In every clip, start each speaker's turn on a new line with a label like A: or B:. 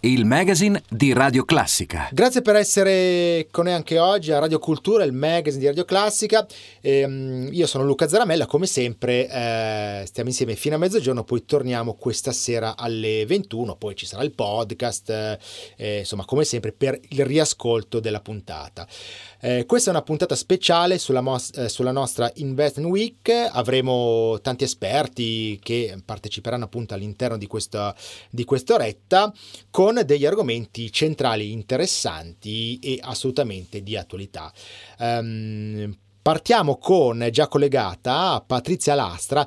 A: il magazine di Radio Classica.
B: Grazie per essere con noi anche oggi a Radio Cultura, il magazine di Radio Classica. Ehm, io sono Luca Zaramella, come sempre eh, stiamo insieme fino a mezzogiorno, poi torniamo questa sera alle 21, poi ci sarà il podcast, eh, insomma come sempre per il riascolto della puntata. Eh, questa è una puntata speciale sulla, mos- eh, sulla, nostra Investment Week, avremo tanti esperti che parteciperanno appunto all'interno di questa, di questa oretta con degli argomenti centrali interessanti e assolutamente di attualità. Um, partiamo con, già collegata, Patrizia Lastra,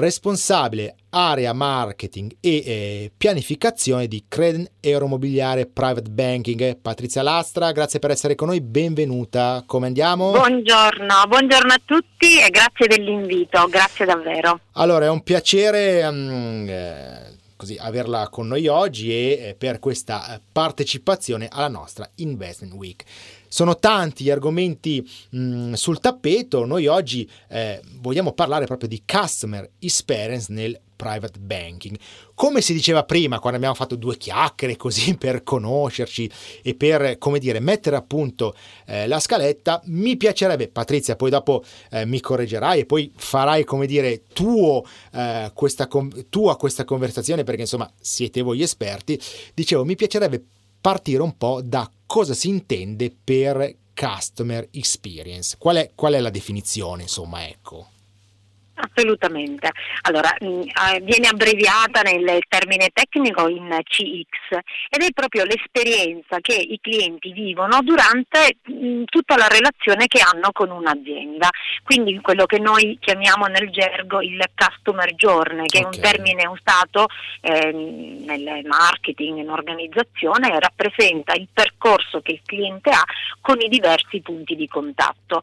B: responsabile area marketing e eh, pianificazione di Creden Euromobiliare Private Banking. Patrizia Lastra, grazie per essere con noi, benvenuta. Come andiamo?
C: Buongiorno, buongiorno a tutti e grazie dell'invito, grazie davvero.
B: Allora, è un piacere um, eh, così, averla con noi oggi e eh, per questa eh, partecipazione alla nostra Investment Week. Sono tanti gli argomenti mh, sul tappeto, noi oggi eh, vogliamo parlare proprio di customer experience nel private banking. Come si diceva prima, quando abbiamo fatto due chiacchiere così per conoscerci e per, come dire, mettere a punto eh, la scaletta, mi piacerebbe, Patrizia, poi dopo eh, mi correggerai e poi farai, come dire, tuo, eh, questa, tua questa conversazione, perché insomma siete voi esperti, dicevo, mi piacerebbe partire un po' da cosa si intende per customer experience. Qual è, qual è la definizione, insomma, ecco?
C: Assolutamente. Allora, mh, mm, eh, viene abbreviata nel termine tecnico in CX ed è proprio l'esperienza che i clienti vivono durante mh, mm, tutta la relazione che hanno con un'azienda. Quindi quello che noi chiamiamo nel gergo il customer journey, che okay. è un termine usato eh, nel marketing, in organizzazione, rappresenta il percorso che il cliente ha con i diversi punti di contatto.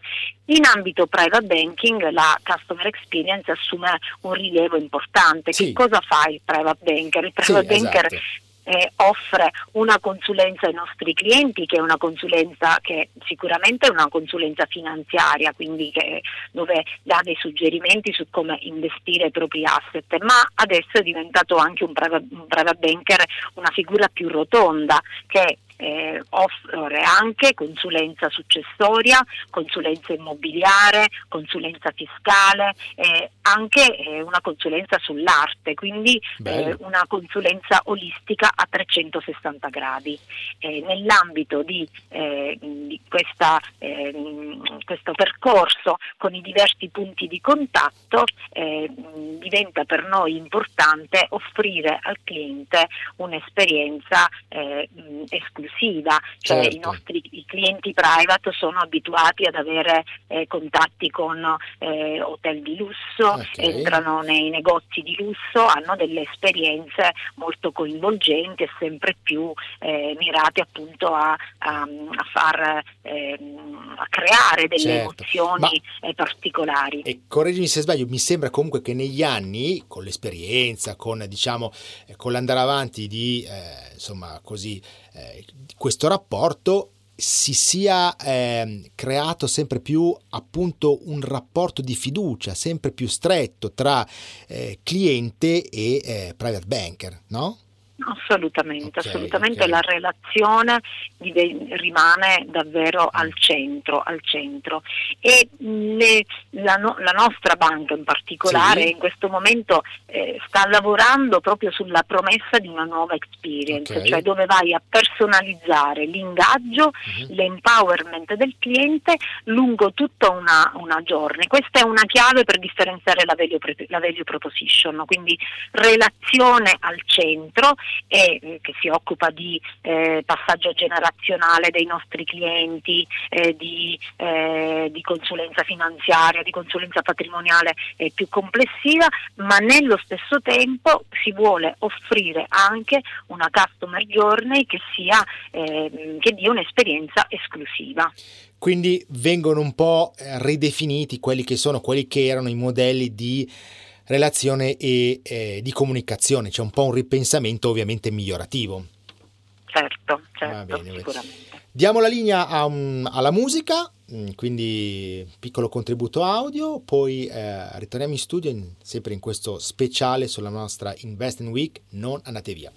C: In ambito private banking la customer experience assume un rilievo importante. Sì. Che cosa fa il private banker? Il private sì, banker esatto. eh, offre una consulenza ai nostri clienti che è una consulenza che sicuramente è una consulenza finanziaria, quindi che, dove dà dei suggerimenti su come investire i propri asset, ma adesso è diventato anche un private, un private banker una figura più rotonda che eh, offre anche consulenza successoria, consulenza immobiliare, consulenza fiscale, eh, anche eh, una consulenza sull'arte, quindi eh, una consulenza olistica a 360 gradi. Eh, nell'ambito di, eh, di questa, questo percorso con i diversi punti di contatto diventa per noi importante offrire al cliente un'esperienza esclusiva esclusiva, cioè certo. i nostri i clienti private sono abituati ad avere eh, contatti con eh, hotel di lusso, okay. entrano nei negozi di lusso, hanno delle esperienze molto coinvolgenti e sempre più eh, mirate appunto a, a, a far ehm, a creare delle certo. emozioni Ma, eh, particolari.
B: E correggimi se sbaglio, mi sembra comunque che negli anni, con l'esperienza, con diciamo eh, con l'andare avanti di eh, insomma così eh, questo rapporto si sia eh, creato sempre più appunto un rapporto di fiducia sempre più stretto tra eh, cliente e eh, private banker, no?
C: Assolutamente, okay, assolutamente okay. la relazione rimane davvero al centro, al centro. e le, la, no, la, nostra banca in particolare sì. in questo momento eh, sta lavorando proprio sulla promessa di una nuova experience, okay. cioè dove vai a personalizzare l'ingaggio, uh-huh. l'empowerment del cliente lungo tutta una, una journey. Questa è una chiave per differenziare la value, la value proposition, quindi relazione al centro e eh, che si occupa di eh, passaggio generazionale dei nostri clienti, eh, di, eh, di, consulenza finanziaria, di consulenza patrimoniale più complessiva, ma nello stesso tempo si vuole offrire anche una customer journey che, sia, ehm, che dia un'esperienza esclusiva.
B: Quindi vengono un po' ridefiniti quelli che sono quelli che erano i modelli di relazione e eh, di comunicazione, c'è un po' un ripensamento ovviamente migliorativo.
C: Certo, certo, bene, sicuramente.
B: Diamo la linea un, alla musica, mm, quindi piccolo contributo audio, poi eh, ritorniamo in studio in, sempre in questo speciale sulla nostra Investing Week, non andate via.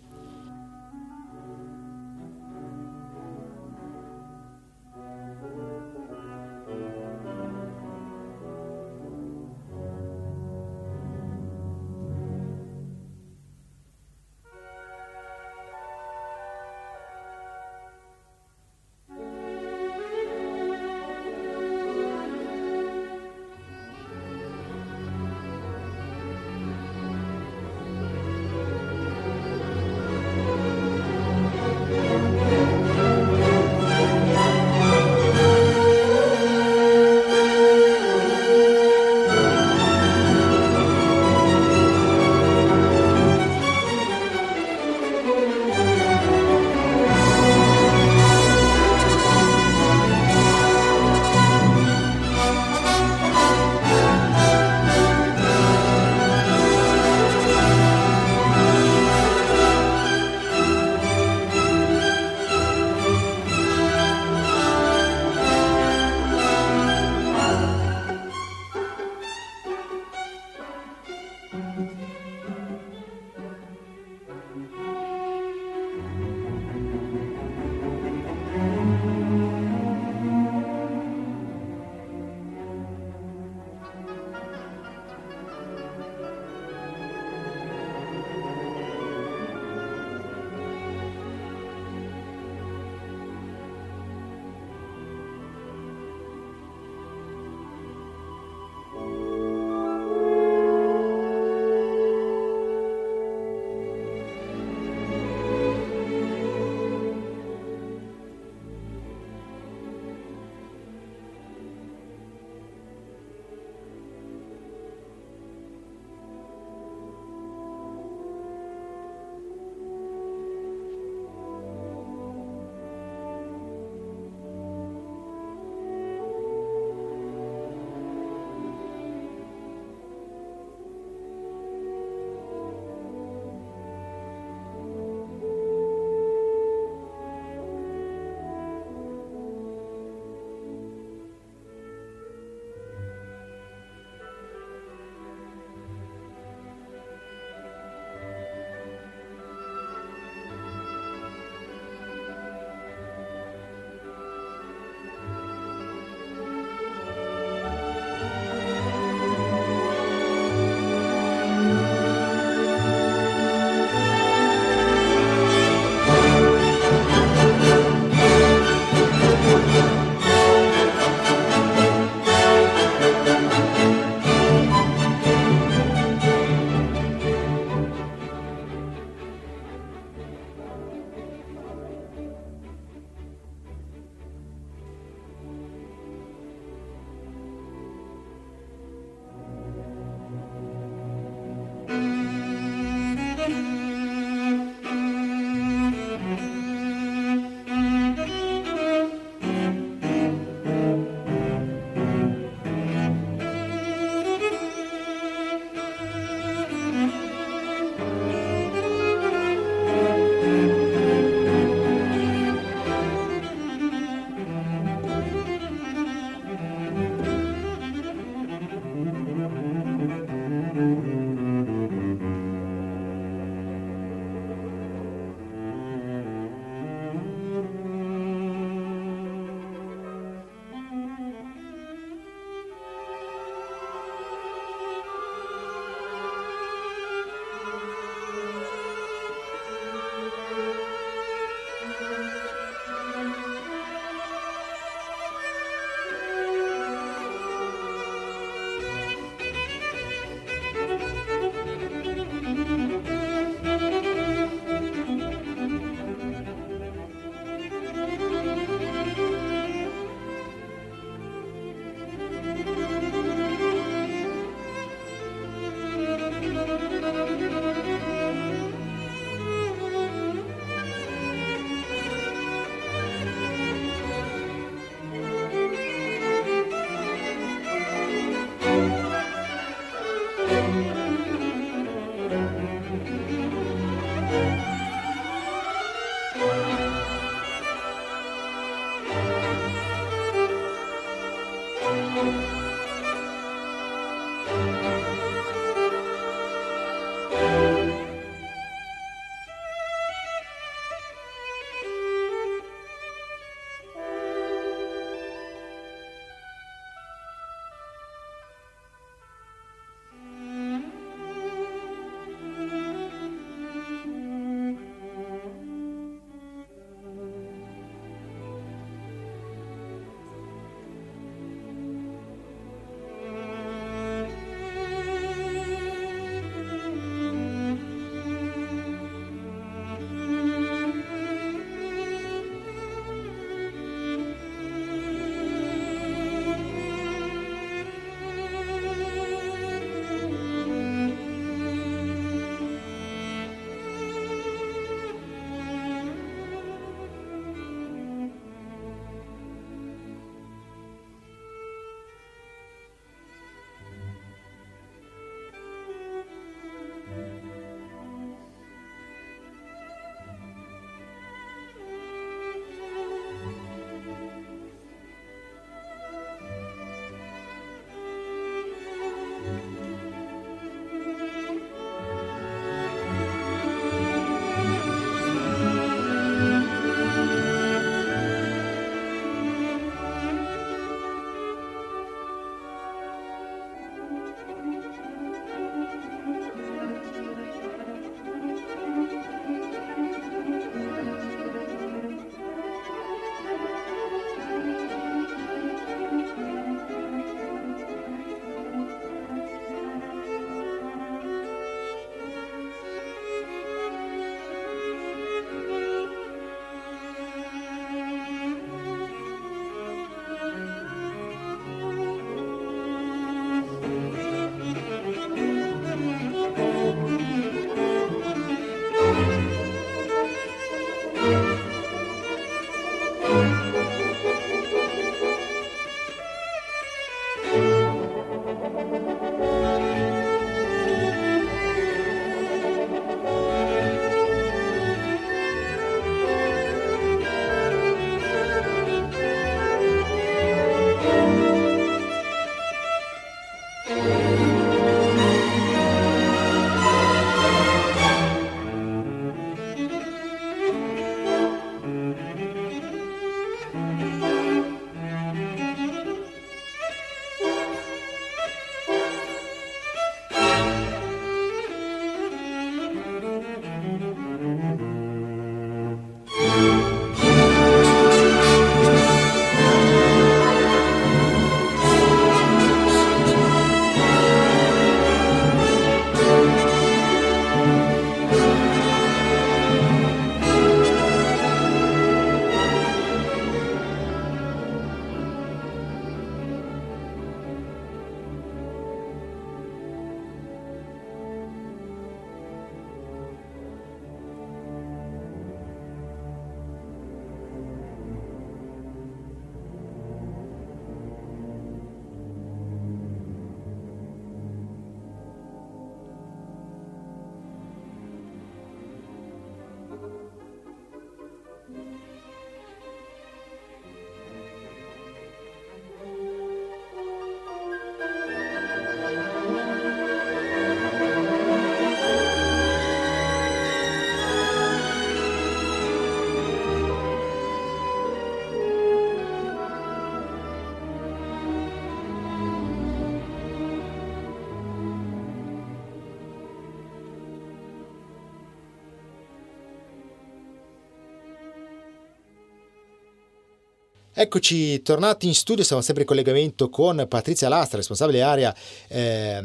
B: Eccoci tornati in studio, siamo sempre in collegamento con Patrizia Lastra, responsabile area eh,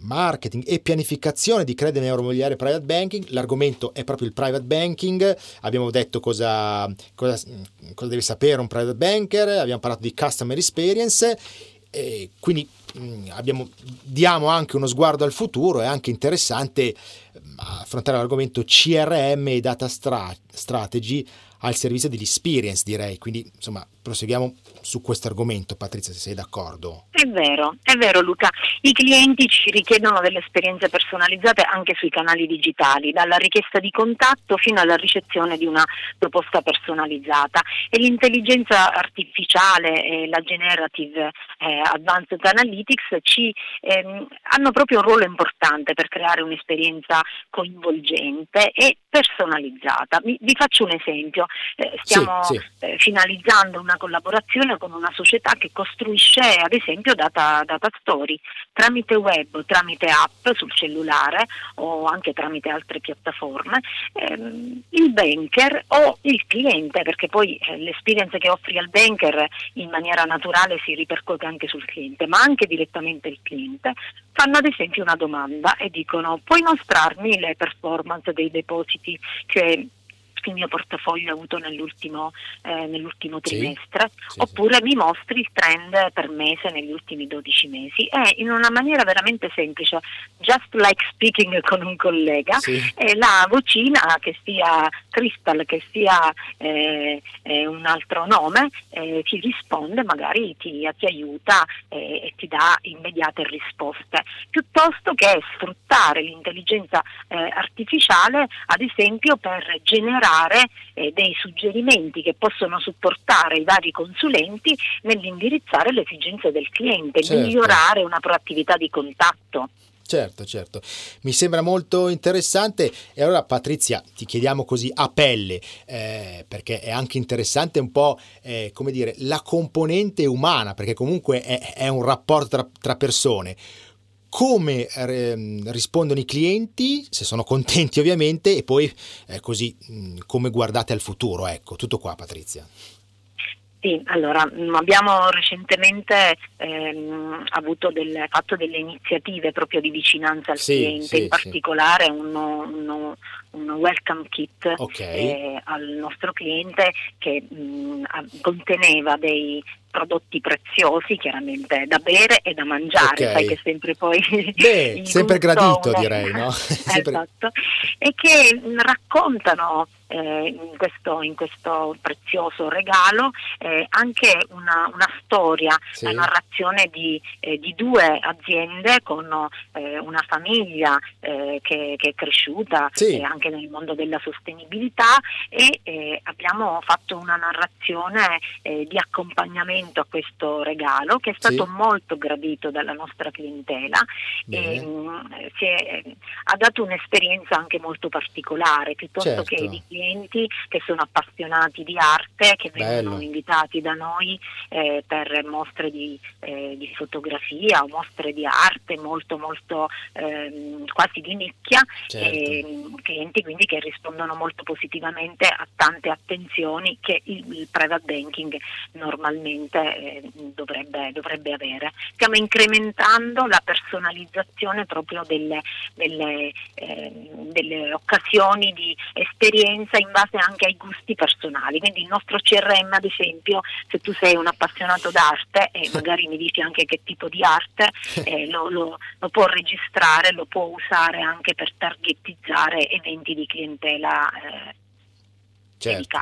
B: marketing e pianificazione di Credit Neuromobiliare Private Banking. L'argomento è proprio il private banking, abbiamo detto cosa, cosa, cosa deve sapere un private banker, abbiamo parlato di customer experience quindi abbiamo, diamo anche uno sguardo al futuro, è anche interessante mm, affrontare l'argomento CRM e data stra- strategy al servizio dell'experience, direi. Quindi, insomma, proseguiamo su questo argomento, Patrizia, se sei d'accordo.
C: È vero, è vero Luca. I clienti ci richiedono delle esperienze personalizzate anche sui canali digitali, dalla richiesta di contatto fino alla ricezione di una proposta personalizzata. E l'intelligenza artificiale e la generative eh, advanced analytics ci, ehm, hanno proprio un ruolo importante per creare un'esperienza coinvolgente e personalizzata. Vi, vi faccio un esempio. Eh, stiamo sì, sì. Eh, finalizzando una collaborazione con una società che costruisce ad esempio data, data story tramite web, tramite app sul cellulare o anche tramite altre piattaforme, ehm, il banker o il cliente, perché poi eh, l'esperienza che offri al banker in maniera naturale si ripercuote anche sul cliente, ma anche direttamente il cliente, fanno ad esempio una domanda e dicono puoi mostrarmi le performance dei depositi questi, che il mio portafoglio avuto nell'ultimo, eh, nell'ultimo trimestre, sì, oppure sì. mi mostri il trend per mese negli ultimi 12 mesi. E in una maniera veramente semplice, just like speaking con un collega, eh, la vocina che sia Crystal, che sia eh, eh un altro nome, eh, ti risponde, magari ti, ti aiuta eh, e ti dà immediate risposte, piuttosto che sfruttare l'intelligenza artificiale ad esempio per generare dare eh, dei suggerimenti che possono supportare i vari consulenti nell'indirizzare le esigenze del cliente, certo. migliorare una proattività di contatto.
B: Certo, certo, mi sembra molto interessante e allora Patrizia ti chiediamo così a pelle eh, perché è anche interessante un po' eh, come dire la componente umana perché comunque è, è un rapporto tra, tra persone come eh, rispondono i clienti, se sono contenti ovviamente, e poi eh, così mh, come guardate al futuro. Ecco, tutto qua Patrizia.
C: Sì, allora mm, abbiamo recentemente ehm, del, fatto delle iniziative proprio di vicinanza al sì, cliente, sì, in particolare sì. uno, uno, un welcome kit okay. eh, al nostro cliente che mh, mm, conteneva dei prodotti preziosi, chiaramente da bere e da mangiare,
B: Ok.
C: sai che sempre poi
B: Beh, sempre gradito, direi, no? Sempre-
C: esatto, e che mh, raccontano eh, in, questo, in questo prezioso regalo eh, anche una, una storia,
B: Sì.
C: la narrazione di, eh, di due aziende con eh, una famiglia eh, che, che è cresciuta
B: Sì.
C: eh, anche nel mondo della sostenibilità e eh, abbiamo fatto una narrazione eh, di accompagnamento a questo regalo che è stato
B: Sì.
C: molto gradito dalla nostra clientela e, mh, si è- ha dato un'esperienza anche molto particolare, piuttosto
B: Certo.
C: che di clienti che sono appassionati di arte, che vengono
B: Bello.
C: invitati da noi eh, per mostre di, eh, di fotografia o mostre di arte molto molto ehm, quasi di nicchia,
B: Certo.
C: e, clienti quindi che rispondono molto positivamente a tante attenzioni che il, private banking normalmente eh, dovrebbe, dovrebbe avere. Stiamo incrementando la personalizzazione proprio delle, delle, ehm, delle occasioni di esperienza in base anche ai gusti personali. Quindi il nostro CRM ad esempio, se tu sei un appassionato d'arte e magari mi dici anche che tipo di arte, eh, lo, lo- lo può registrare, lo può usare anche per targetizzare eventi di clientela eh,
B: Certo.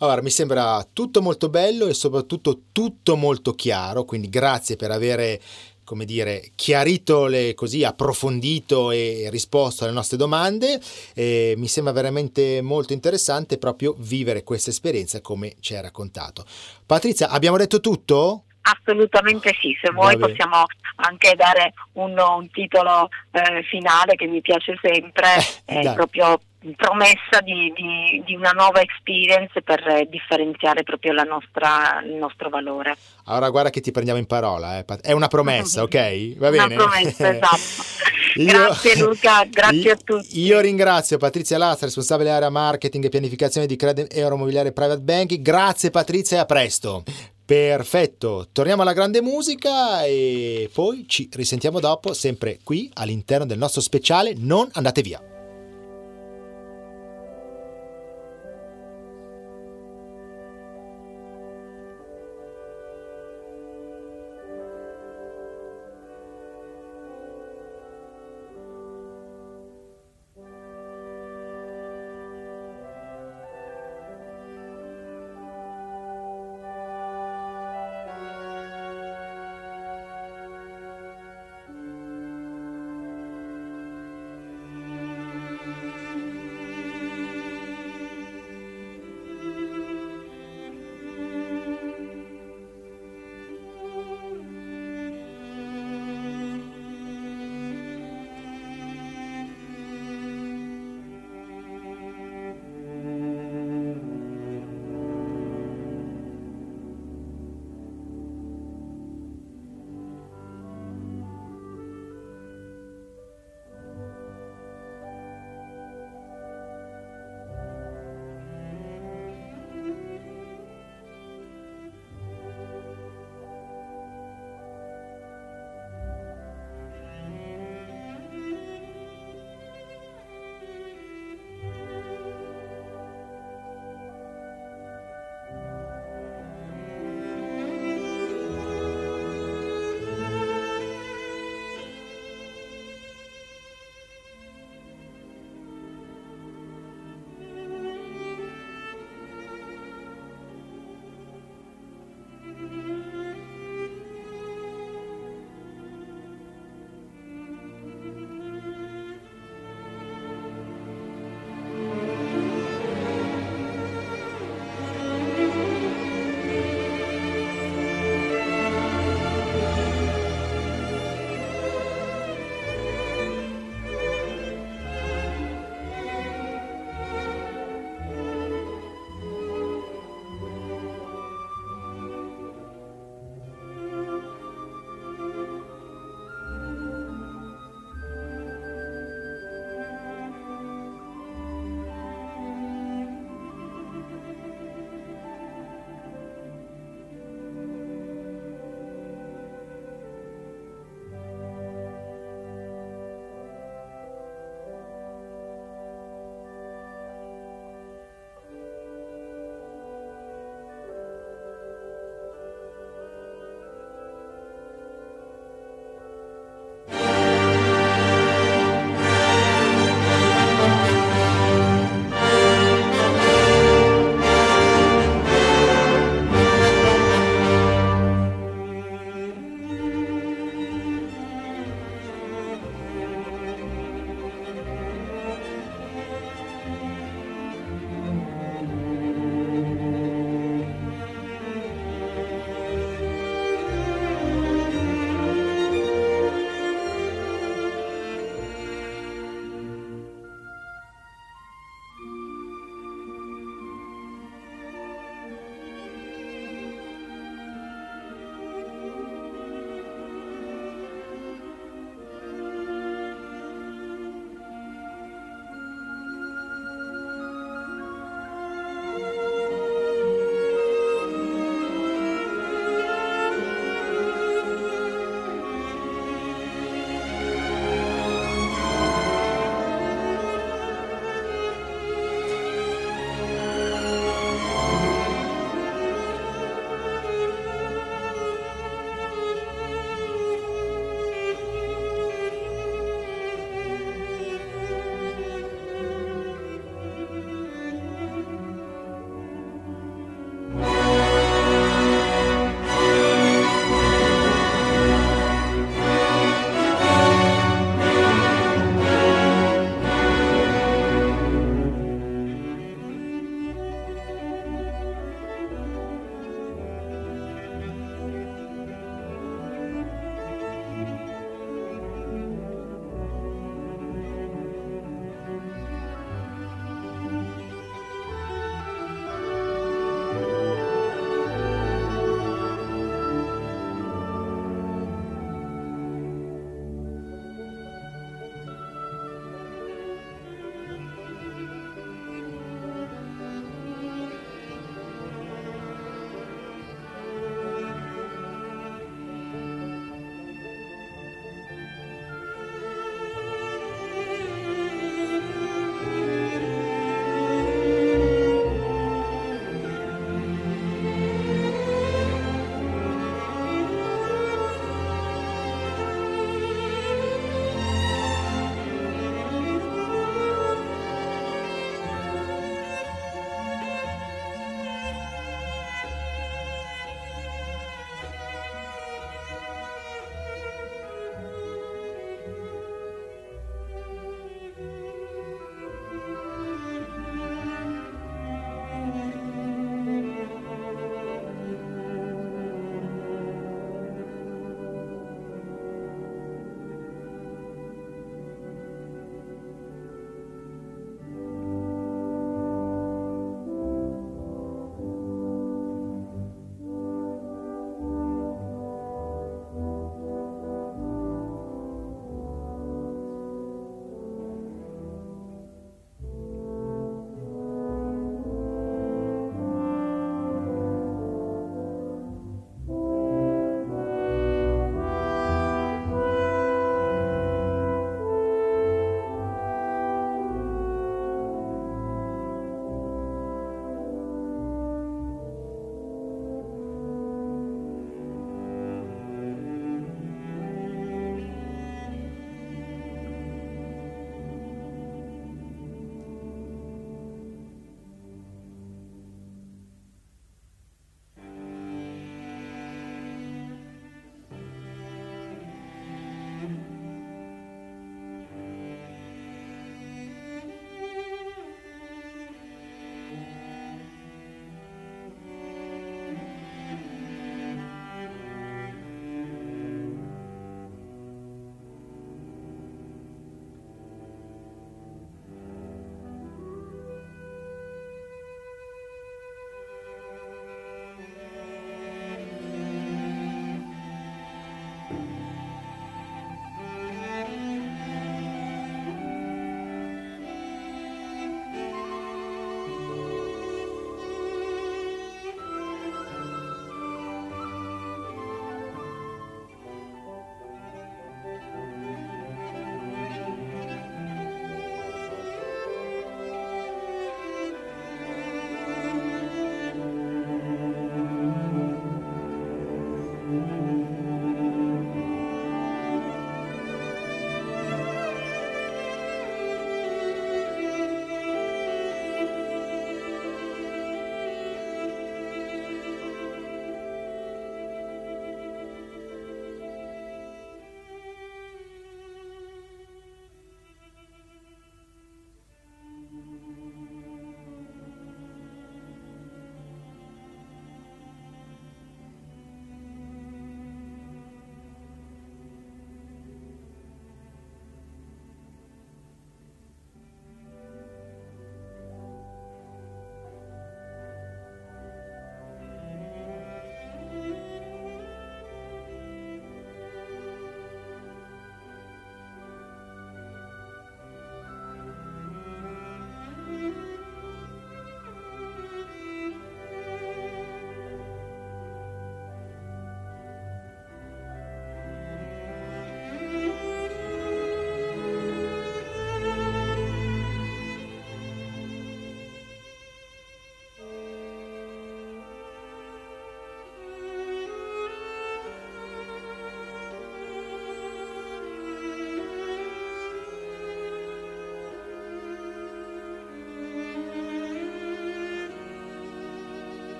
B: Allora, mi sembra tutto molto bello e soprattutto tutto molto chiaro, quindi grazie per avere, come dire, chiarito, le, così approfondito e risposto alle nostre domande. E mi sembra veramente molto interessante proprio vivere questa esperienza come ci hai raccontato. Patrizia, abbiamo detto tutto?
C: Assolutamente sì, se vuoi possiamo anche dare un, un titolo eh, finale che mi piace sempre,
B: Eh,
C: proprio promessa di, di- di una nuova experience per eh, differenziare proprio la nostra- il nostro valore.
B: Allora, guarda che ti prendiamo in parola, eh, è una promessa, ok? Va
C: Una
B: bene?
C: promessa, esatto. Grazie, Luca, grazie a tutti.
B: Io ringrazio Patrizia Lazza, responsabile area marketing e pianificazione di Credit Euromobiliare Private Banking. Grazie Patrizia e a presto. Perfetto, torniamo alla grande musica e poi ci risentiamo dopo, sempre qui all'interno del nostro speciale. Non andate via.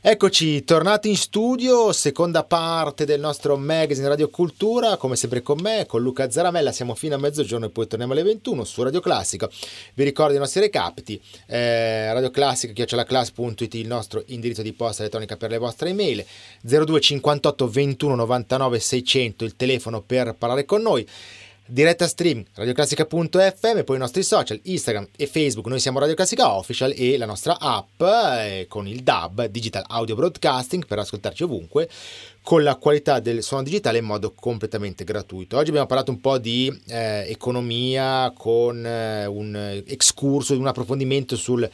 B: Eccoci, tornati in studio, seconda parte del nostro magazine Radio Cultura, come sempre con me, con Luca Zaramella, siamo fino a mezzogiorno e poi torniamo alle 21 su Radio Classica. Vi ricordo i nostri recapiti, eh, Radio Classica, chiocciolaclass.it, il nostro indirizzo di posta elettronica per le vostre email, 02 58 21 99 600 il telefono per parlare con noi diretta stream radioclassica.fm, poi i nostri social, Instagram e Facebook, noi siamo Radio Classica Official e la nostra app eh, con il DAB, Digital Audio Broadcasting, per ascoltarci ovunque, con la qualità del suono digitale in modo completamente gratuito. Oggi abbiamo parlato un po' di eh, economia con eh, un excurso, un approfondimento sul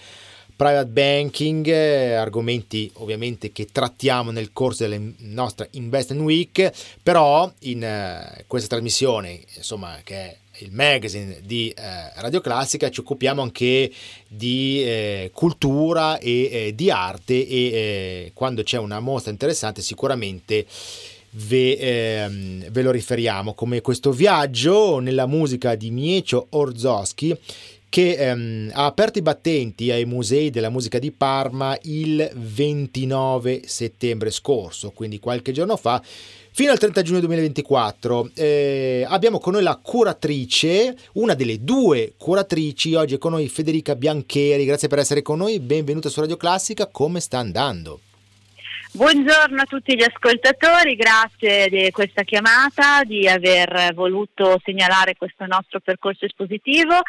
B: private banking, eh, argomenti ovviamente che trattiamo nel corso della nostra Investment Week, però in eh, questa trasmissione, insomma, che è il magazine di eh, Radio Classica, ci occupiamo anche di eh, cultura e eh, di arte e eh, quando c'è una mostra interessante sicuramente ve, ehm, ve, lo riferiamo, come questo viaggio nella musica di Miecio Orzowski che ehm, ha aperto i battenti ai musei della musica di Parma il 29 settembre scorso, quindi qualche giorno fa. Fino al 30 giugno 2024 eh, abbiamo con noi la curatrice, una delle due curatrici, oggi è con noi Federica Biancheri, grazie per essere con noi, benvenuta su Radio Classica, come sta andando?
D: Buongiorno a tutti gli ascoltatori, grazie di questa chiamata, di aver voluto segnalare questo nostro percorso espositivo.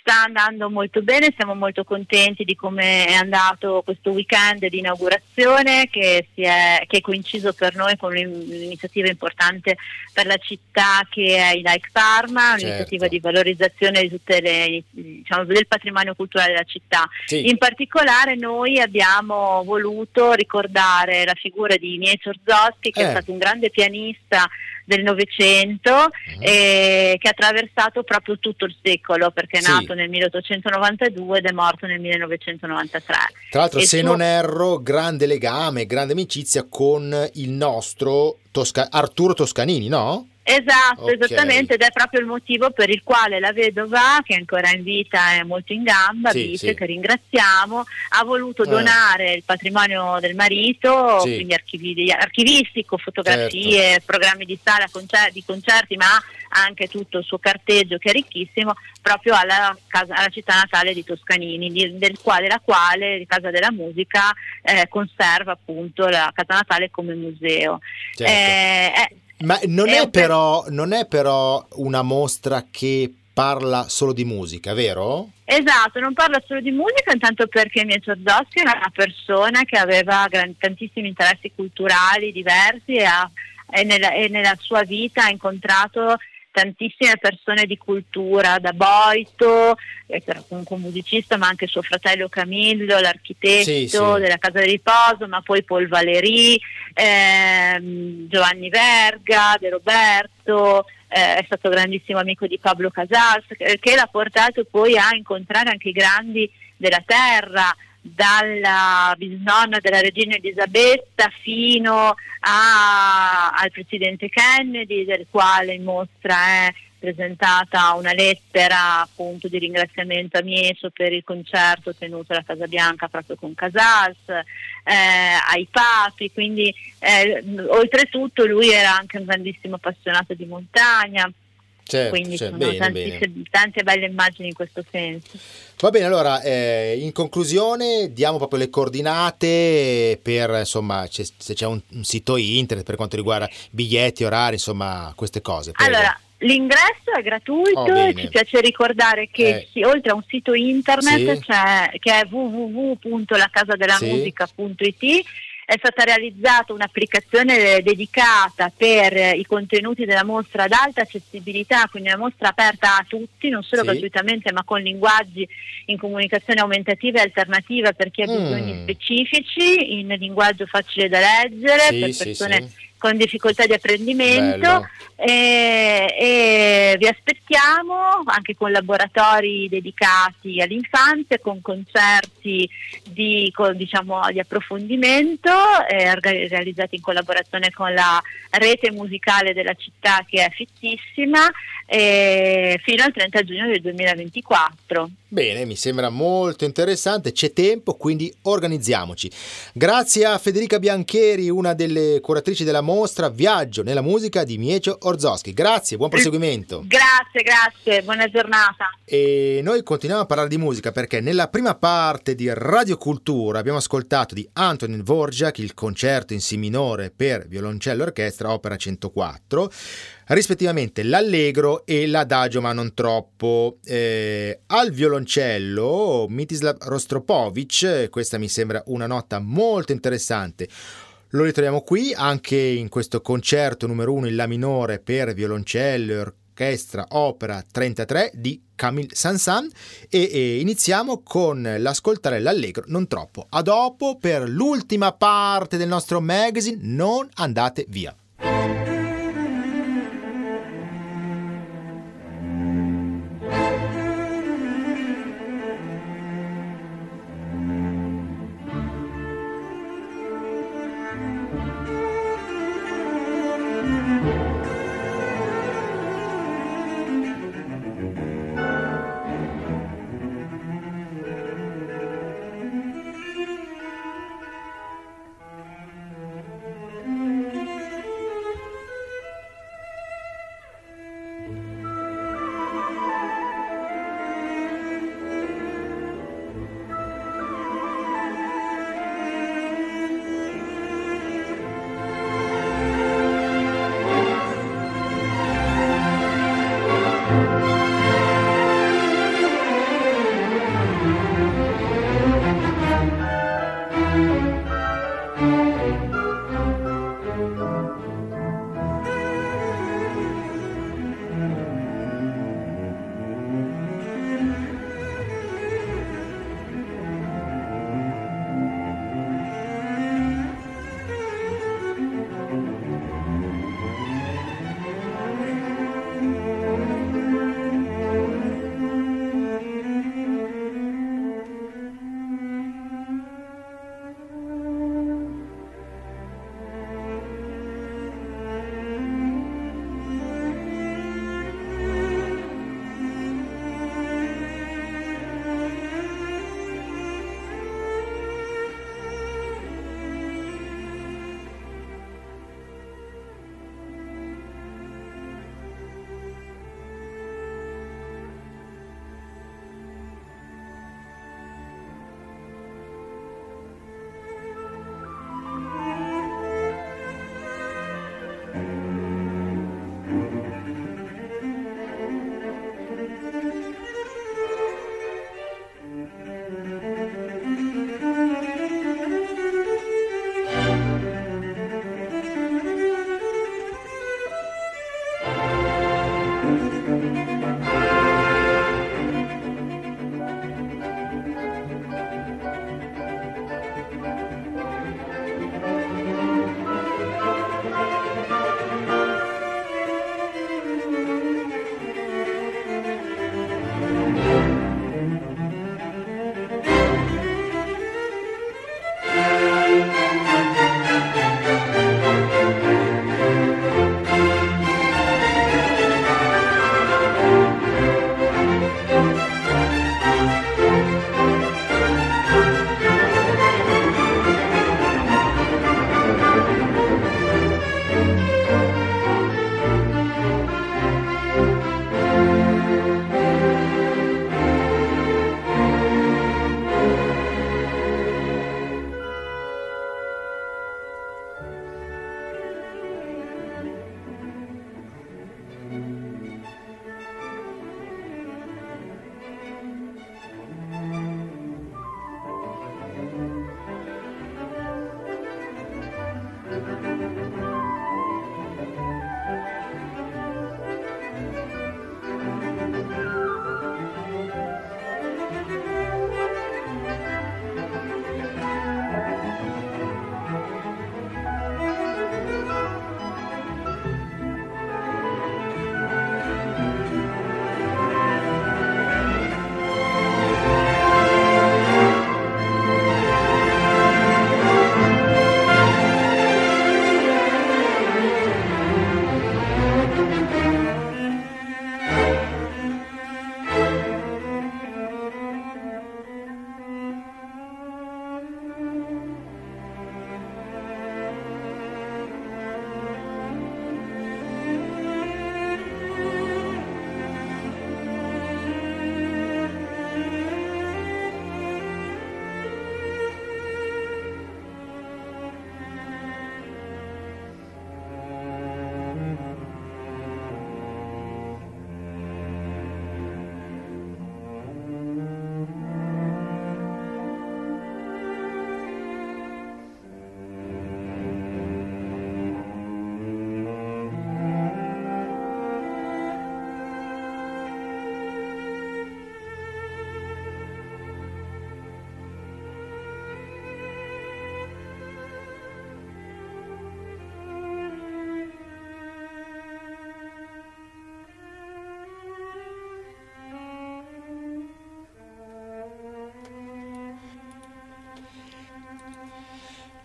D: Sta andando molto bene, siamo molto contenti di come è andato questo weekend di inaugurazione che, è, che è coinciso per noi con un'iniziativa importante per la città che è il Like Parma, un'iniziativa certo. di valorizzazione di le, diciamo, del patrimonio culturale della città. Sì. In particolare noi abbiamo voluto ricordare la figura di Miezio Orzowski che eh. è stato un grande pianista del Novecento uh-huh. eh, che ha attraversato proprio tutto il secolo perché è sì. nato nel 1892 ed è morto nel 1993.
B: Tra l'altro, e se suo... non erro, grande legame, grande amicizia con il nostro Tosca- Arturo Toscanini, no?
D: Esatto, okay. esattamente, ed è proprio il motivo per il quale la vedova, che è ancora in vita è molto in gamba, sì, Bice, sì. che ringraziamo, ha voluto eh. donare il patrimonio del marito, sì. quindi archivi, archivistico, fotografie, certo. programmi di sala, concer- di concerti, ma anche tutto il suo carteggio che è ricchissimo, proprio alla, casa, alla città natale di Toscanini, di, del quale la quale, Casa della Musica, eh, conserva appunto la casa natale come museo.
B: Certo. Eh, eh, ma non è, è però, non è però una mostra che parla solo di musica, vero?
D: Esatto, non parla solo di musica, intanto perché Miezio Zoschi era una persona che aveva gran, tantissimi interessi culturali diversi e, ha, e, nella, e, nella, sua vita ha incontrato tantissime persone di cultura, da Boito, che era comunque un musicista, ma anche suo fratello Camillo, l'architetto sì, sì. della Casa di Riposo, ma poi Paul Valéry, ehm, Giovanni Verga, De Roberto, eh, è stato grandissimo amico di Pablo Casals, che, che l'ha portato poi a incontrare anche i grandi della terra, dalla bisnonna della regina Elisabetta fino a, al presidente Kennedy, del quale in mostra è presentata una lettera appunto di ringraziamento a Mieso per il concerto tenuto alla Casa Bianca proprio con Casals, eh, ai papi, quindi eh, oltretutto lui era anche un grandissimo appassionato di montagna. Certo, Quindi certo, sono bene, bene. tante belle immagini in questo senso.
B: Va bene, allora eh, in conclusione diamo proprio le coordinate per insomma c'è, se c'è un, un, sito internet per quanto riguarda biglietti, orari, insomma queste cose.
D: Prego. Allora, L'ingresso è gratuito oh, ci piace ricordare che eh. sì, oltre a un sito internet sì. che è www.lacasadelamusica.it è stata realizzata un'applicazione dedicata per i contenuti della mostra ad alta accessibilità, quindi una mostra aperta a tutti, non solo sì. gratuitamente ma con linguaggi in comunicazione aumentativa e alternativa per chi ha mm. bisogni specifici, in linguaggio facile da leggere, sì, per persone sì, con difficoltà di apprendimento e, e, vi aspettiamo anche con laboratori dedicati all'infanzia, con concerti di, con, diciamo, di approfondimento eh, realizzati in collaborazione con la rete musicale della città che è fittissima eh, fino al 30 giugno del 2024.
B: Bene, mi sembra molto interessante, c'è tempo, quindi organizziamoci. Grazie a Federica Biancheri, una delle curatrici della mostra Viaggio nella musica di Miecio Orzoschi. Grazie, buon proseguimento.
D: Grazie, grazie, buona giornata.
B: E noi continuiamo a parlare di musica perché nella prima parte di Radio Cultura abbiamo ascoltato di Antonin Dvorak il concerto in Si minore per violoncello e orchestra, opera 104 rispettivamente l'allegro e l'adagio ma non troppo. Eh, al violoncello Mitislav Rostropovich, questa mi sembra una nota molto interessante. Lo ritroviamo qui anche in questo concerto numero 1 in La minore per violoncello orchestra opera 33 di Camille Sansan e, e, iniziamo con l'ascoltare l'allegro non troppo. A dopo per l'ultima parte del nostro magazine, non andate via.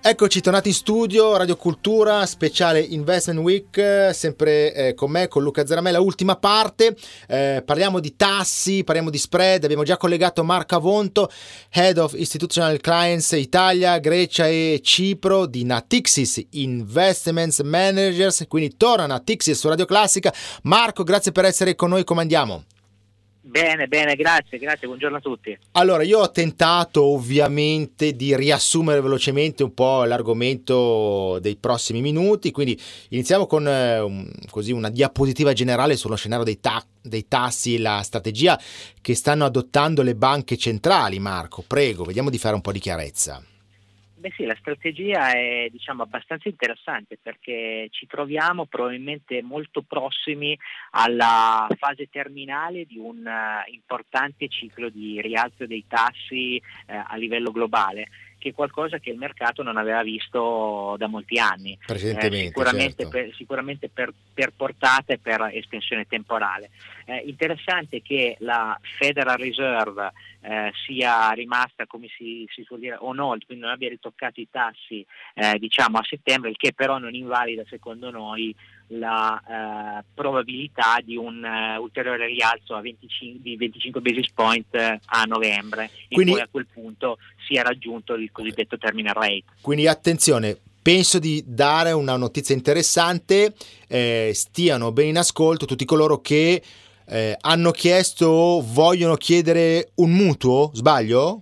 B: Eccoci tornati in studio, Radio Cultura, speciale Investment Week, sempre eh, con me, con Luca Zaramella, ultima parte, eh, parliamo di tassi, parliamo di spread, abbiamo già collegato Marco Avonto, Head of Institutional Clients Italia, Grecia e Cipro di Natixis Investments Managers, quindi torna Natixis su Radio Classica. Marco, grazie per essere con noi, come andiamo?
E: Bene, bene, grazie, grazie, buongiorno a tutti.
B: Allora, io ho tentato ovviamente di riassumere velocemente un po' l'argomento dei prossimi minuti, quindi iniziamo con eh, un, così una diapositiva generale sullo scenario dei, ta- dei tassi e la strategia che stanno adottando le banche centrali, Marco. Prego, vediamo di fare un po' di chiarezza.
E: Beh sì, la strategia è diciamo, abbastanza interessante perché ci troviamo probabilmente molto prossimi alla fase terminale di un uh, importante ciclo di rialzo dei tassi uh, a livello globale che è qualcosa che il mercato non aveva visto da molti anni,
B: eh,
E: sicuramente,
B: certo.
E: per, sicuramente per, per, portata e per estensione temporale. Eh, interessante che la Federal Reserve eh, sia rimasta, come si, si suol dire, on hold, quindi non abbia ritoccato i tassi eh, diciamo a settembre, il che però non invalida secondo noi la eh, probabilità di un uh, ulteriore rialzo 25, di 25 basis point uh, a novembre
B: quindi,
E: e poi a quel punto sia raggiunto il cosiddetto terminal rate.
B: Quindi attenzione, penso di dare una notizia interessante, eh, stiano bene in ascolto tutti coloro che eh, hanno chiesto o vogliono chiedere un mutuo, sbaglio?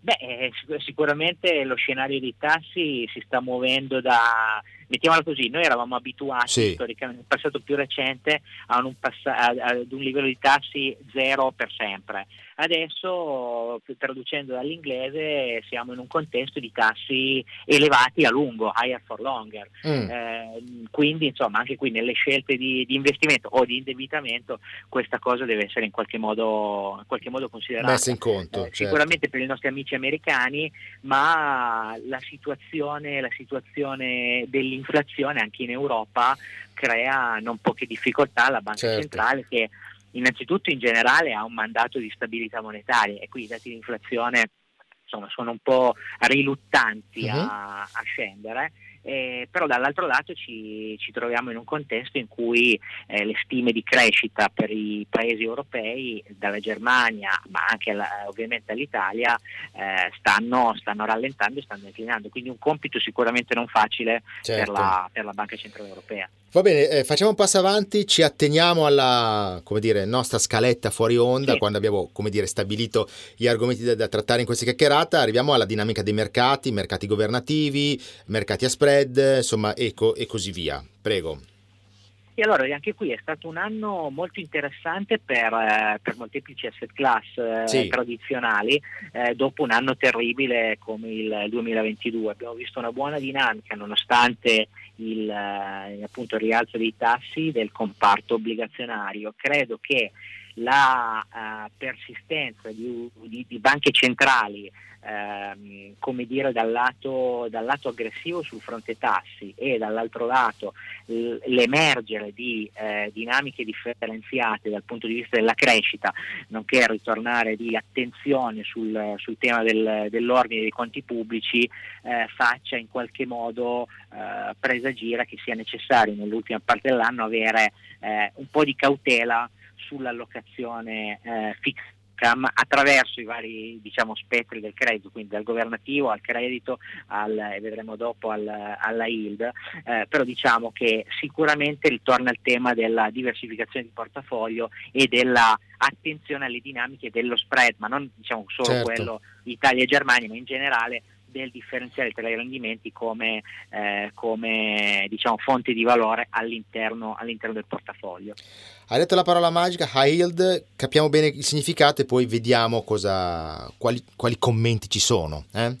E: Beh, eh, sicuramente lo scenario dei tassi si sta muovendo da, mettiamola così, noi eravamo abituati
B: sì.
E: storicamente nel passato più recente ad un, pass- ad un livello di tassi zero per sempre. Adesso, traducendo dall'inglese, siamo in un contesto di tassi elevati a lungo, higher for longer. Mm. Eh, quindi, insomma, anche qui nelle scelte di, di, investimento o di indebitamento, questa cosa deve essere in qualche modo, in qualche modo considerata.
B: Messa in conto. Eh,
E: certo. Sicuramente per i nostri amici americani, ma la situazione, la situazione dell'inflazione anche in Europa crea non poche difficoltà alla Banca
B: certo.
E: Centrale che innanzitutto in generale ha un mandato di stabilità monetaria e qui i dati di inflazione insomma, sono un po' riluttanti uh-huh. a, a scendere eh, però dall'altro lato ci, ci, troviamo in un contesto in cui eh, le stime di crescita per i paesi europei, dalla Germania ma anche alla, ovviamente all'Italia, eh, stanno, stanno, rallentando e stanno declinando, quindi un compito sicuramente non facile
B: certo.
E: per, la, per la Banca Centrale Europea.
B: Va bene, eh, facciamo un passo avanti, ci atteniamo alla dire, nostra scaletta fuori onda,
E: sì.
B: quando abbiamo dire, stabilito gli argomenti da, da, trattare in questa chiacchierata, arriviamo alla dinamica dei mercati, mercati governativi, mercati a spread, insomma, e, co- e così via. Prego.
E: E allora anche qui è stato un anno molto interessante per, eh, per molteplici asset class eh,
B: sì.
E: tradizionali eh, dopo un anno terribile come il 2022. Abbiamo visto una buona dinamica nonostante il, eh, appunto, il rialzo dei tassi del comparto obbligazionario. Credo che la uh, persistenza di, di, di, banche centrali ehm, come dire dal lato, dal lato, aggressivo sul fronte tassi e dall'altro lato l- l'emergere di eh, dinamiche differenziate dal punto di vista della crescita, nonché il ritornare di attenzione sul, sul tema del, dell'ordine dei conti pubblici, eh, faccia in qualche modo eh, presagire che sia necessario nell'ultima parte dell'anno avere eh, un po' di cautela sull'allocazione eh, fissa attraverso i vari diciamo, spettri del credito, quindi dal governativo al credito al, e vedremo dopo al, alla yield, eh, però diciamo che sicuramente ritorna il tema della diversificazione di portafoglio e della attenzione alle dinamiche dello spread, ma non diciamo solo
B: certo.
E: quello Italia e Germania, ma in generale del differenziale tra i rendimenti come, eh, come diciamo, fonte di valore all'interno, all'interno, del portafoglio.
B: Hai detto la parola magica high yield, capiamo bene il significato e poi vediamo cosa, quali, quali commenti ci sono. Eh?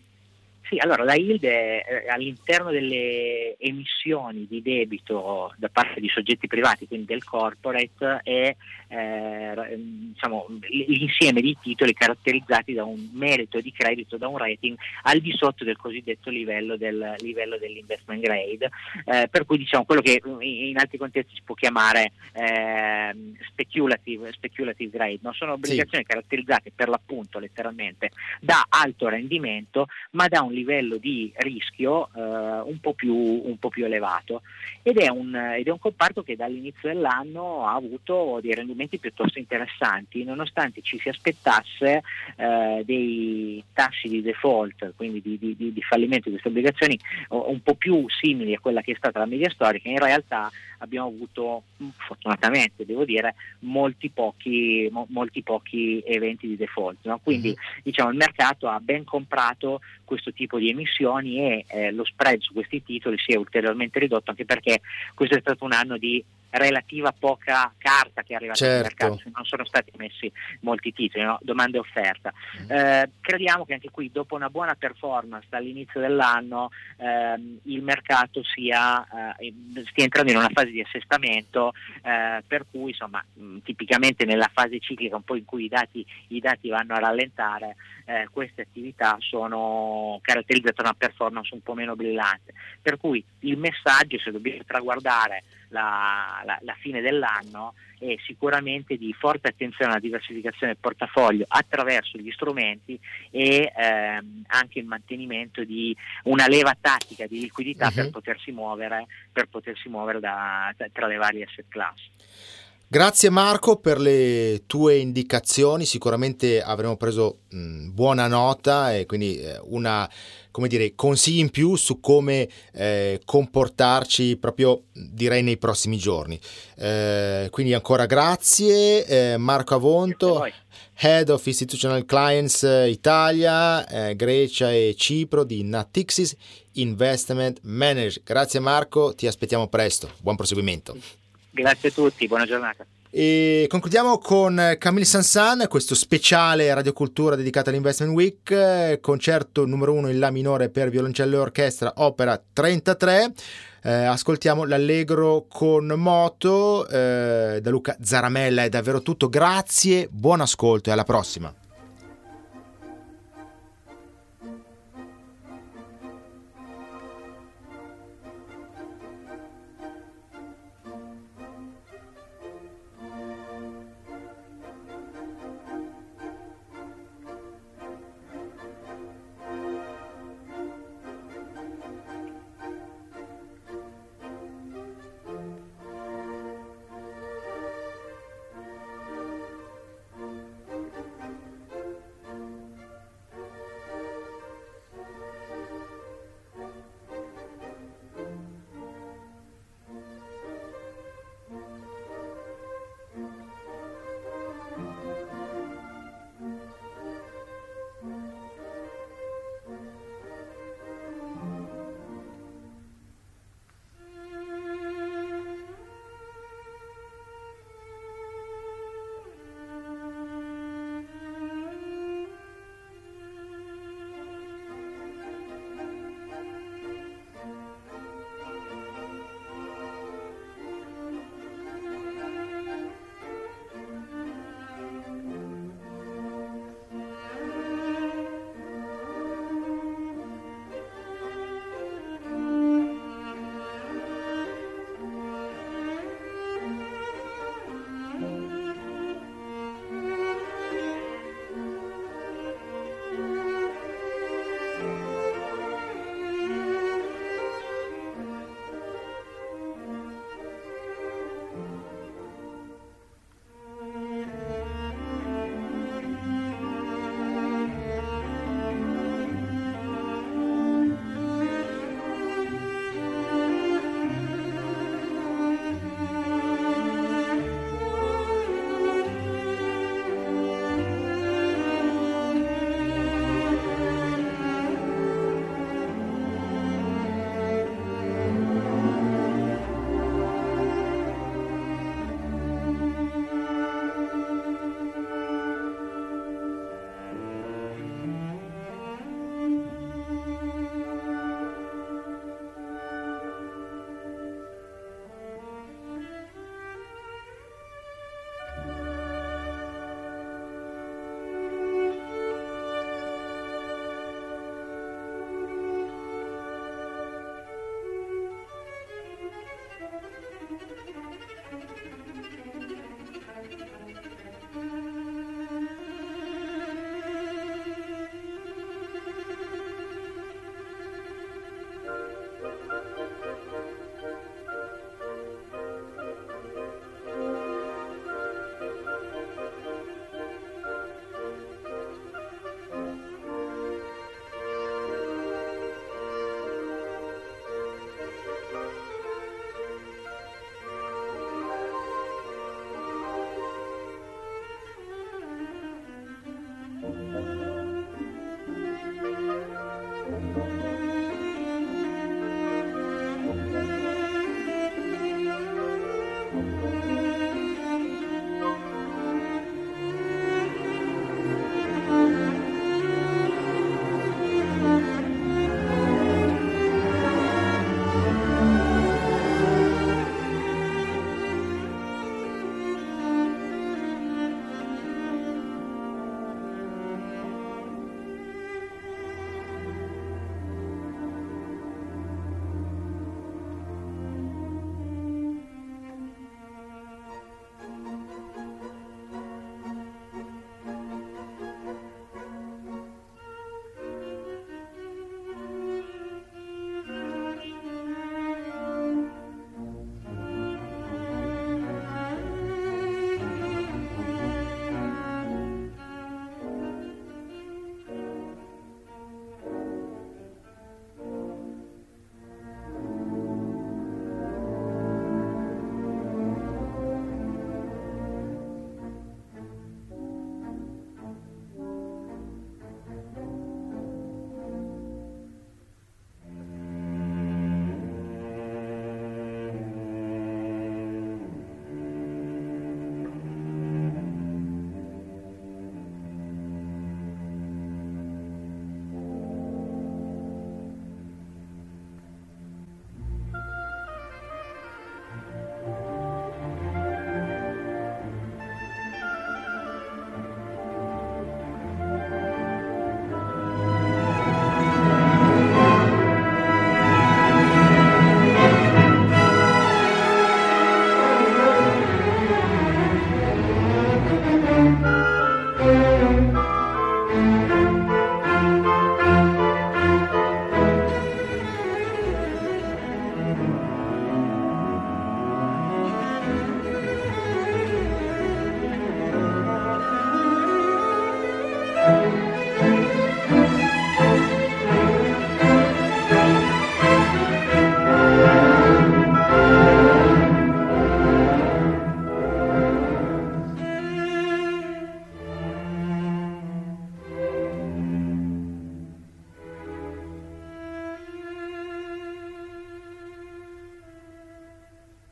E: Sì, allora la yield è eh, all'interno delle emissioni di debito da parte di soggetti privati, quindi del corporate, è eh, diciamo, l'insieme di titoli caratterizzati da un merito di credito, da un rating al di sotto del cosiddetto livello, del, livello dell'investment grade, eh, per cui diciamo quello che in altri contesti si può chiamare eh, speculative, speculative, grade, no? sono obbligazioni sì. caratterizzate per l'appunto letteralmente da alto rendimento, ma da un livello livello di rischio eh, un, po più, un, po più, elevato ed è, un, ed è, un, comparto che dall'inizio dell'anno ha avuto dei rendimenti piuttosto interessanti nonostante ci si aspettasse eh, dei tassi di default, quindi di, di, di fallimento di queste obbligazioni un po' più simili a quella che è stata la media storica, in realtà abbiamo avuto fortunatamente devo dire molti pochi, mo, molti pochi eventi di default. No? Quindi mm-hmm. diciamo, il mercato ha ben comprato questo tipo di emissioni e eh, lo spread su questi titoli si è ulteriormente ridotto anche perché questo è stato un anno di relativa poca carta che è arrivata certo. sul mercato, non sono stati messi molti titoli, no? domanda e offerta. Mm. Eh, crediamo che anche qui dopo una buona performance dall'inizio dell'anno ehm, il mercato sia, eh, stia entrando in una fase di assestamento eh, per cui insomma mh, tipicamente nella fase ciclica un po' in cui i dati, i dati vanno a rallentare eh, queste attività sono caratterizzate da una performance un po' meno brillante. Per cui il messaggio se dobbiamo traguardare la, la, la fine dell'anno è sicuramente di forte attenzione alla diversificazione del portafoglio attraverso gli strumenti e ehm, anche il mantenimento di una leva tattica di liquidità uh-huh. per mhm. potersi muovere, per potersi muovere da, tra le varie asset class.
B: Grazie Marco per le tue indicazioni, sicuramente avremo preso mh, buona nota e quindi eh, una come dire, consigli in più su come eh, comportarci proprio direi nei prossimi giorni. Eh, quindi ancora grazie eh, Marco Avonto, Head of Institutional Clients eh, Italia, eh, Grecia e Cipro di Natixis Investment Manager. Grazie Marco, ti aspettiamo presto. Buon proseguimento.
E: Grazie a tutti, buona giornata.
B: E concludiamo con Camille Sansan, questo speciale radiocultura dedicato all'Investment Week, concerto numero uno in La minore per violoncello e orchestra, opera 33. Eh, ascoltiamo l'Allegro con moto eh, da Luca Zaramella, è davvero tutto. Grazie, buon ascolto e alla prossima.